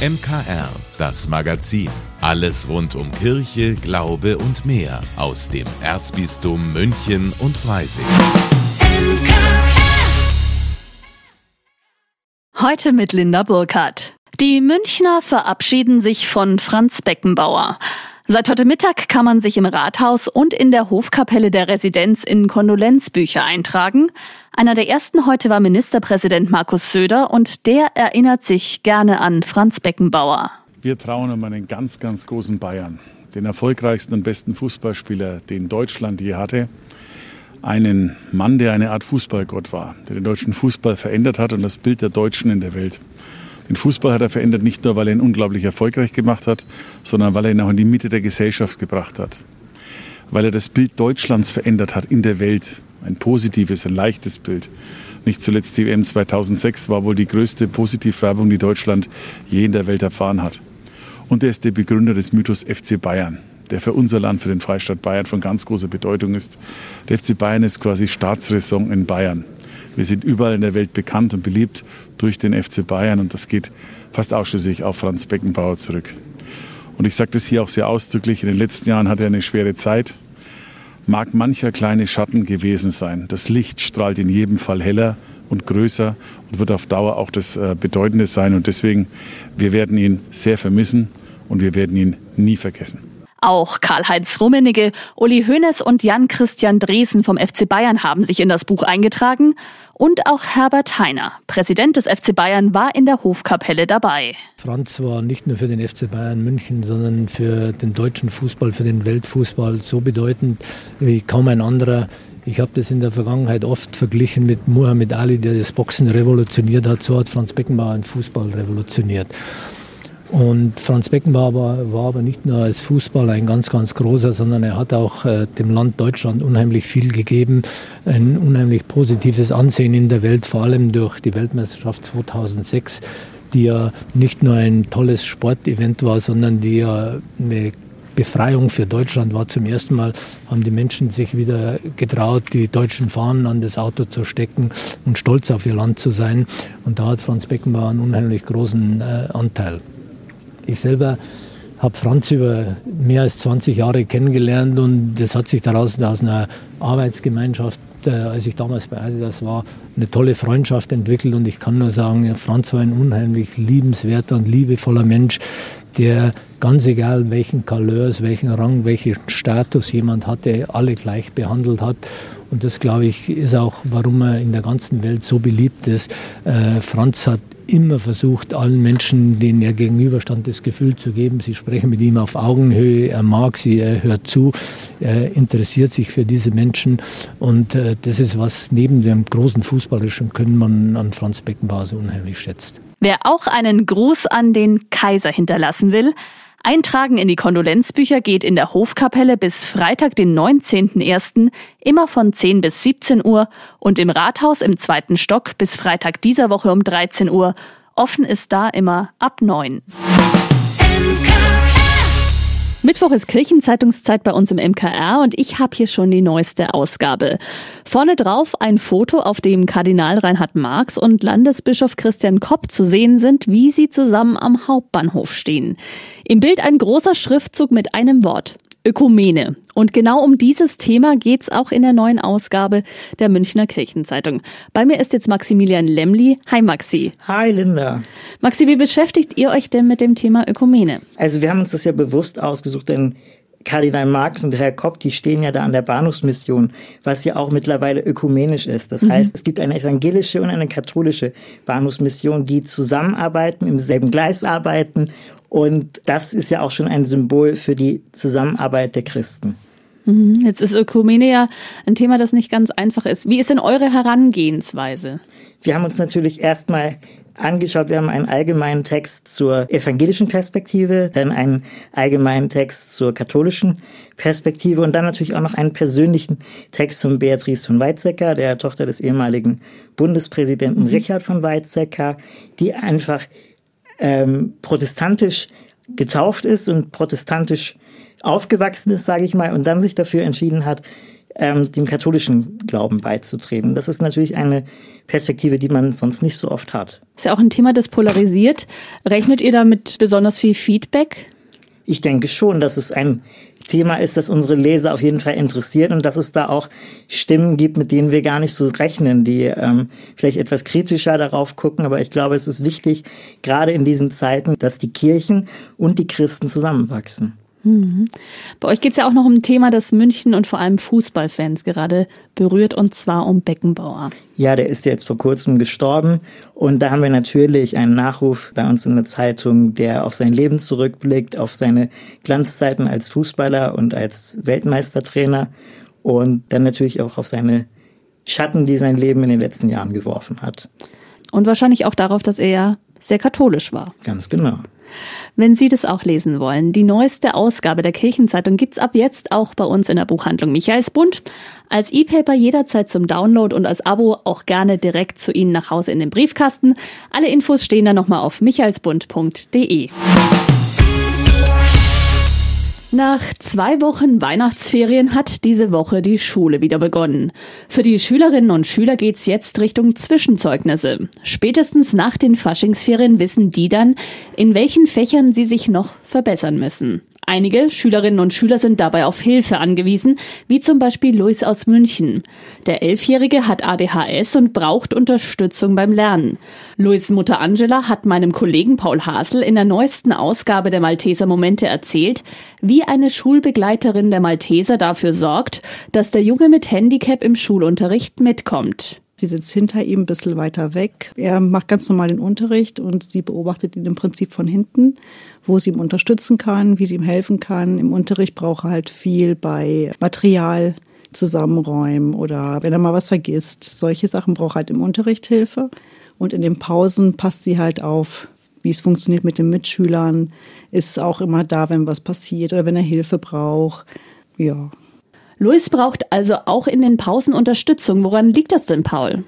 MKR, das Magazin. Alles rund um Kirche, Glaube und mehr aus dem Erzbistum München und Freising. Heute mit Linda Burkhardt. Die Münchner verabschieden sich von Franz Beckenbauer. Seit heute Mittag kann man sich im Rathaus und in der Hofkapelle der Residenz in Kondolenzbücher eintragen. Einer der ersten heute war Ministerpräsident Markus Söder und der erinnert sich gerne an Franz Beckenbauer. Wir trauen um einen ganz, ganz großen Bayern, den erfolgreichsten und besten Fußballspieler, den Deutschland je hatte. Einen Mann, der eine Art Fußballgott war, der den deutschen Fußball verändert hat und das Bild der Deutschen in der Welt. Den Fußball hat er verändert, nicht nur, weil er ihn unglaublich erfolgreich gemacht hat, sondern weil er ihn auch in die Mitte der Gesellschaft gebracht hat. Weil er das Bild Deutschlands verändert hat in der Welt. Ein positives, ein leichtes Bild. Nicht zuletzt die WM 2006 war wohl die größte Positivwerbung, die Deutschland je in der Welt erfahren hat. Und er ist der Begründer des Mythos FC Bayern, der für unser Land, für den Freistaat Bayern von ganz großer Bedeutung ist. Der FC Bayern ist quasi Staatsräson in Bayern. Wir sind überall in der Welt bekannt und beliebt durch den FC Bayern und das geht fast ausschließlich auf Franz Beckenbauer zurück. Und ich sage das hier auch sehr ausdrücklich, in den letzten Jahren hat er eine schwere Zeit. Mag mancher kleine Schatten gewesen sein. Das Licht strahlt in jedem Fall heller und größer und wird auf Dauer auch das äh, Bedeutende sein. Und deswegen, wir werden ihn sehr vermissen und wir werden ihn nie vergessen. Auch Karl-Heinz Rummenigge, Uli Hoeneß und Jan-Christian Dresen vom FC Bayern haben sich in das Buch eingetragen. Und auch Herbert Heiner, Präsident des FC Bayern, war in der Hofkapelle dabei. Franz war nicht nur für den FC Bayern München, sondern für den deutschen Fußball, für den Weltfußball so bedeutend wie kaum ein anderer. Ich habe das in der Vergangenheit oft verglichen mit Muhammad Ali, der das Boxen revolutioniert hat. So hat Franz Beckenbauer den Fußball revolutioniert. Und Franz Beckenbauer war, aber nicht nur als Fußballer ein ganz, ganz großer, sondern er hat auch äh, dem Land Deutschland unheimlich viel gegeben, ein unheimlich positives Ansehen in der Welt, vor allem durch die Weltmeisterschaft 2006, die ja nicht nur ein tolles Sportevent war, sondern die ja eine Befreiung für Deutschland war. Zum ersten Mal haben die Menschen sich wieder getraut, die deutschen Fahnen an das Auto zu stecken und stolz auf ihr Land zu sein. Und da hat Franz Beckenbauer einen unheimlich großen äh, Anteil. Ich selber habe Franz über mehr als 20 Jahre kennengelernt und das hat sich daraus aus einer Arbeitsgemeinschaft, äh, als ich damals bei Adidas war, eine tolle Freundschaft entwickelt und ich kann nur sagen, Franz war ein unheimlich liebenswerter und liebevoller Mensch, der ganz egal welchen Couleurs, welchen Rang, welchen Status jemand hatte, alle gleich behandelt hat. Und das, glaube ich, ist auch, warum er in der ganzen Welt so beliebt ist. Äh, Franz hat immer versucht, allen Menschen, denen er gegenüberstand, das Gefühl zu geben, sie sprechen mit ihm auf Augenhöhe, er mag sie, er hört zu, er interessiert sich für diese Menschen und äh, das ist was neben dem großen fußballerischen Können man an Franz Beckenbauer so unheimlich schätzt. Wer auch einen Gruß an den Kaiser hinterlassen will, Eintragen in die Kondolenzbücher geht in der Hofkapelle bis Freitag, den 19.01. immer von 10 bis 17 Uhr und im Rathaus im zweiten Stock bis Freitag dieser Woche um 13 Uhr. Offen ist da immer ab 9. Mittwoch ist Kirchenzeitungszeit bei uns im MKR und ich habe hier schon die neueste Ausgabe. Vorne drauf ein Foto, auf dem Kardinal Reinhard Marx und Landesbischof Christian Kopp zu sehen sind, wie sie zusammen am Hauptbahnhof stehen. Im Bild ein großer Schriftzug mit einem Wort. Ökumene. Und genau um dieses Thema geht's auch in der neuen Ausgabe der Münchner Kirchenzeitung. Bei mir ist jetzt Maximilian Lemli. Hi Maxi. Hi Linda. Maxi, wie beschäftigt ihr euch denn mit dem Thema Ökumene? Also wir haben uns das ja bewusst ausgesucht, denn Kardinal Marx und Herr Kopp, die stehen ja da an der Bahnhofsmission, was ja auch mittlerweile ökumenisch ist. Das mhm. heißt, es gibt eine evangelische und eine katholische Bahnhofsmission, die zusammenarbeiten, im selben Gleis arbeiten und das ist ja auch schon ein Symbol für die Zusammenarbeit der Christen. Mhm. Jetzt ist Ökumene ja ein Thema, das nicht ganz einfach ist. Wie ist denn eure Herangehensweise? Wir haben uns natürlich erstmal angeschaut. Wir haben einen allgemeinen Text zur evangelischen Perspektive, dann einen allgemeinen Text zur katholischen Perspektive und dann natürlich auch noch einen persönlichen Text von Beatrice von Weizsäcker, der Tochter des ehemaligen Bundespräsidenten mhm. Richard von Weizsäcker, die einfach ähm, protestantisch getauft ist und protestantisch aufgewachsen ist, sage ich mal, und dann sich dafür entschieden hat, ähm, dem katholischen Glauben beizutreten. Das ist natürlich eine Perspektive, die man sonst nicht so oft hat. Ist ja auch ein Thema, das polarisiert. Rechnet ihr damit besonders viel Feedback? Ich denke schon, dass es ein Thema ist, das unsere Leser auf jeden Fall interessiert und dass es da auch Stimmen gibt, mit denen wir gar nicht so rechnen, die ähm, vielleicht etwas kritischer darauf gucken. Aber ich glaube, es ist wichtig, gerade in diesen Zeiten, dass die Kirchen und die Christen zusammenwachsen. Mhm. Bei euch geht es ja auch noch um ein Thema, das München und vor allem Fußballfans gerade berührt, und zwar um Beckenbauer. Ja, der ist jetzt vor kurzem gestorben. Und da haben wir natürlich einen Nachruf bei uns in der Zeitung, der auf sein Leben zurückblickt, auf seine Glanzzeiten als Fußballer und als Weltmeistertrainer und dann natürlich auch auf seine Schatten, die sein Leben in den letzten Jahren geworfen hat. Und wahrscheinlich auch darauf, dass er ja sehr katholisch war. Ganz genau. Wenn Sie das auch lesen wollen, die neueste Ausgabe der Kirchenzeitung gibt's ab jetzt auch bei uns in der Buchhandlung Michaelsbund. Als E-Paper jederzeit zum Download und als Abo auch gerne direkt zu Ihnen nach Hause in den Briefkasten. Alle Infos stehen dann nochmal auf michaelsbund.de. Nach zwei Wochen Weihnachtsferien hat diese Woche die Schule wieder begonnen. Für die Schülerinnen und Schüler geht's jetzt Richtung Zwischenzeugnisse. Spätestens nach den Faschingsferien wissen die dann, in welchen Fächern sie sich noch verbessern müssen. Einige Schülerinnen und Schüler sind dabei auf Hilfe angewiesen, wie zum Beispiel Luis aus München. Der Elfjährige hat ADHS und braucht Unterstützung beim Lernen. Luis Mutter Angela hat meinem Kollegen Paul Hasel in der neuesten Ausgabe der Malteser Momente erzählt, wie eine Schulbegleiterin der Malteser dafür sorgt, dass der Junge mit Handicap im Schulunterricht mitkommt. Sie sitzt hinter ihm ein bisschen weiter weg. Er macht ganz normal den Unterricht und sie beobachtet ihn im Prinzip von hinten, wo sie ihm unterstützen kann, wie sie ihm helfen kann. Im Unterricht braucht er halt viel bei Material zusammenräumen oder wenn er mal was vergisst. Solche Sachen braucht er halt im Unterricht Hilfe. Und in den Pausen passt sie halt auf, wie es funktioniert mit den Mitschülern, ist auch immer da, wenn was passiert oder wenn er Hilfe braucht. Ja, Luis braucht also auch in den Pausen Unterstützung. Woran liegt das denn, Paul?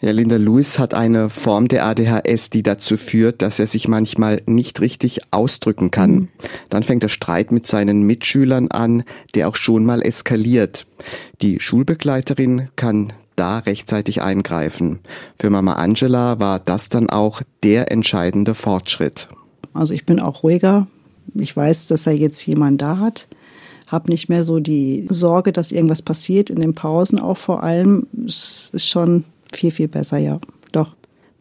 Ja, Linda Lewis hat eine Form der ADHS, die dazu führt, dass er sich manchmal nicht richtig ausdrücken kann. Mhm. Dann fängt der Streit mit seinen Mitschülern an, der auch schon mal eskaliert. Die Schulbegleiterin kann da rechtzeitig eingreifen. Für Mama Angela war das dann auch der entscheidende Fortschritt. Also ich bin auch ruhiger. Ich weiß, dass er jetzt jemand da hat habe nicht mehr so die Sorge, dass irgendwas passiert in den Pausen auch vor allem. Es ist schon viel, viel besser, ja. Doch.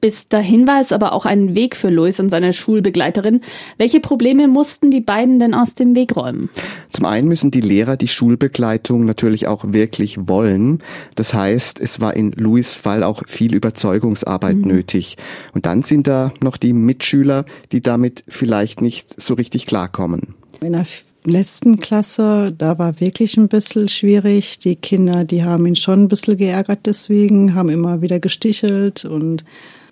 Bis dahin war es aber auch ein Weg für Luis und seine Schulbegleiterin. Welche Probleme mussten die beiden denn aus dem Weg räumen? Zum einen müssen die Lehrer die Schulbegleitung natürlich auch wirklich wollen. Das heißt, es war in Luis Fall auch viel Überzeugungsarbeit mhm. nötig. Und dann sind da noch die Mitschüler, die damit vielleicht nicht so richtig klarkommen. In der letzten Klasse, da war wirklich ein bisschen schwierig. Die Kinder, die haben ihn schon ein bisschen geärgert deswegen, haben immer wieder gestichelt und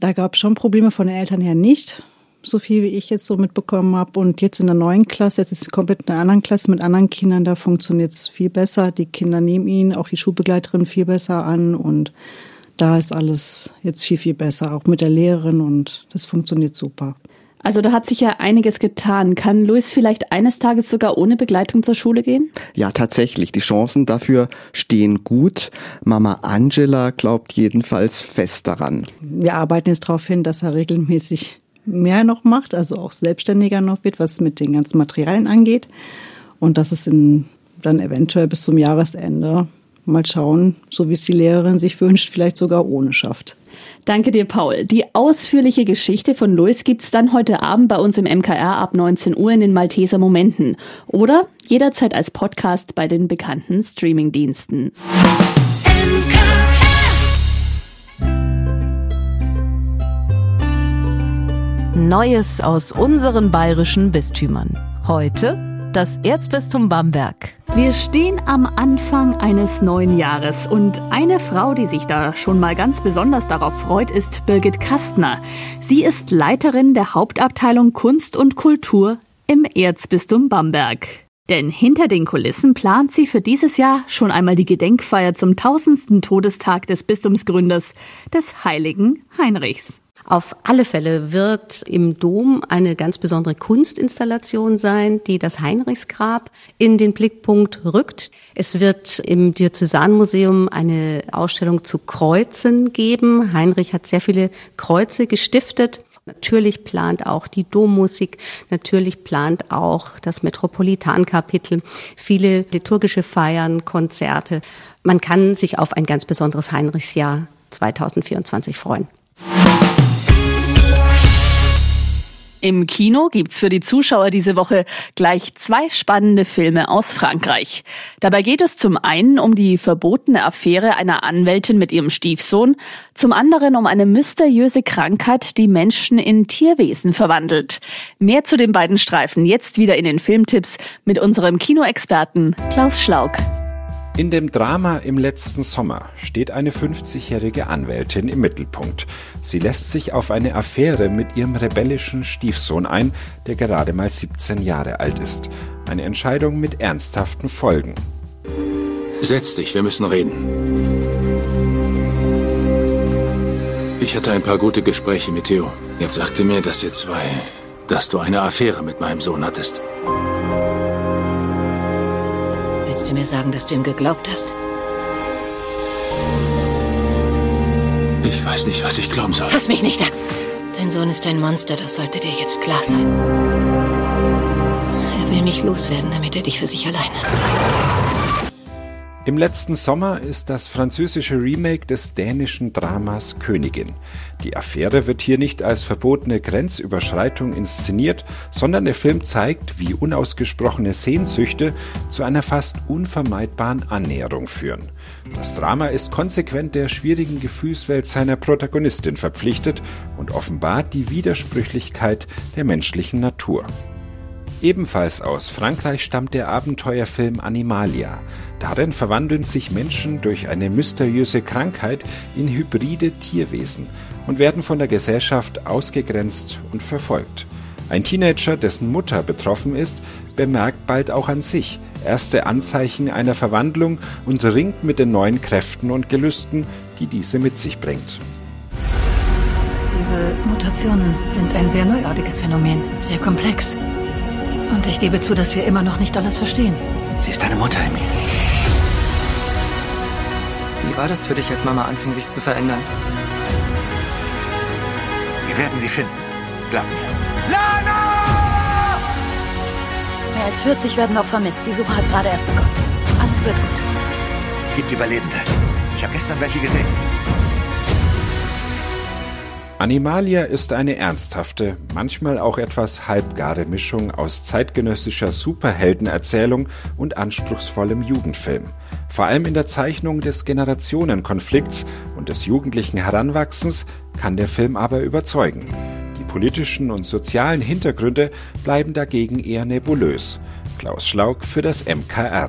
da gab es schon Probleme von den Eltern her nicht, so viel wie ich jetzt so mitbekommen habe. Und jetzt in der neuen Klasse, jetzt ist es komplett in einer anderen Klasse mit anderen Kindern, da funktioniert es viel besser. Die Kinder nehmen ihn, auch die Schulbegleiterin viel besser an und da ist alles jetzt viel, viel besser, auch mit der Lehrerin und das funktioniert super. Also da hat sich ja einiges getan. Kann Luis vielleicht eines Tages sogar ohne Begleitung zur Schule gehen? Ja, tatsächlich. Die Chancen dafür stehen gut. Mama Angela glaubt jedenfalls fest daran. Wir arbeiten jetzt darauf hin, dass er regelmäßig mehr noch macht, also auch selbstständiger noch wird, was mit den ganzen Materialien angeht. Und dass es in, dann eventuell bis zum Jahresende mal schauen, so wie es die Lehrerin sich wünscht, vielleicht sogar ohne schafft. Danke dir, Paul. Die ausführliche Geschichte von Luis gibt's dann heute Abend bei uns im MKR ab 19 Uhr in den Malteser Momenten oder jederzeit als Podcast bei den bekannten Streamingdiensten. Neues aus unseren bayerischen Bistümern. Heute das Erzbistum Bamberg. Wir stehen am Anfang eines neuen Jahres und eine Frau, die sich da schon mal ganz besonders darauf freut, ist Birgit Kastner. Sie ist Leiterin der Hauptabteilung Kunst und Kultur im Erzbistum Bamberg. Denn hinter den Kulissen plant sie für dieses Jahr schon einmal die Gedenkfeier zum tausendsten Todestag des Bistumsgründers, des heiligen Heinrichs. Auf alle Fälle wird im Dom eine ganz besondere Kunstinstallation sein, die das Heinrichsgrab in den Blickpunkt rückt. Es wird im Diözesanmuseum eine Ausstellung zu Kreuzen geben. Heinrich hat sehr viele Kreuze gestiftet. Natürlich plant auch die Dommusik, natürlich plant auch das Metropolitankapitel viele liturgische Feiern, Konzerte. Man kann sich auf ein ganz besonderes Heinrichsjahr 2024 freuen. Im Kino gibt's für die Zuschauer diese Woche gleich zwei spannende Filme aus Frankreich. Dabei geht es zum einen um die verbotene Affäre einer Anwältin mit ihrem Stiefsohn, zum anderen um eine mysteriöse Krankheit, die Menschen in Tierwesen verwandelt. Mehr zu den beiden Streifen jetzt wieder in den Filmtipps mit unserem Kinoexperten Klaus Schlauk. In dem Drama Im letzten Sommer steht eine 50-jährige Anwältin im Mittelpunkt. Sie lässt sich auf eine Affäre mit ihrem rebellischen Stiefsohn ein, der gerade mal 17 Jahre alt ist. Eine Entscheidung mit ernsthaften Folgen. Setz dich, wir müssen reden. Ich hatte ein paar gute Gespräche mit Theo. Er sagte mir, dass ihr zwei, dass du eine Affäre mit meinem Sohn hattest. Willst du mir sagen, dass du ihm geglaubt hast? Ich weiß nicht, was ich glauben soll. Fass mich nicht an. Dein Sohn ist ein Monster, das sollte dir jetzt klar sein. Er will mich loswerden, damit er dich für sich alleine. Im letzten Sommer ist das französische Remake des dänischen Dramas Königin. Die Affäre wird hier nicht als verbotene Grenzüberschreitung inszeniert, sondern der Film zeigt, wie unausgesprochene Sehnsüchte zu einer fast unvermeidbaren Annäherung führen. Das Drama ist konsequent der schwierigen Gefühlswelt seiner Protagonistin verpflichtet und offenbart die Widersprüchlichkeit der menschlichen Natur. Ebenfalls aus Frankreich stammt der Abenteuerfilm Animalia. Darin verwandeln sich Menschen durch eine mysteriöse Krankheit in hybride Tierwesen und werden von der Gesellschaft ausgegrenzt und verfolgt. Ein Teenager, dessen Mutter betroffen ist, bemerkt bald auch an sich erste Anzeichen einer Verwandlung und ringt mit den neuen Kräften und Gelüsten, die diese mit sich bringt. Diese Mutationen sind ein sehr neuartiges Phänomen, sehr komplex. Und ich gebe zu, dass wir immer noch nicht alles verstehen. Sie ist deine Mutter, Emil. Wie war das für dich, als Mama anfing, sich zu verändern? Wir werden sie finden. Glaub mir. Lana! Mehr als 40 werden noch vermisst. Die Suche hat gerade erst begonnen. Alles wird gut. Es gibt Überlebende. Ich habe gestern welche gesehen. Animalia ist eine ernsthafte, manchmal auch etwas halbgare Mischung aus zeitgenössischer Superheldenerzählung und anspruchsvollem Jugendfilm. Vor allem in der Zeichnung des Generationenkonflikts und des jugendlichen Heranwachsens kann der Film aber überzeugen. Die politischen und sozialen Hintergründe bleiben dagegen eher nebulös. Klaus Schlauk für das MKR.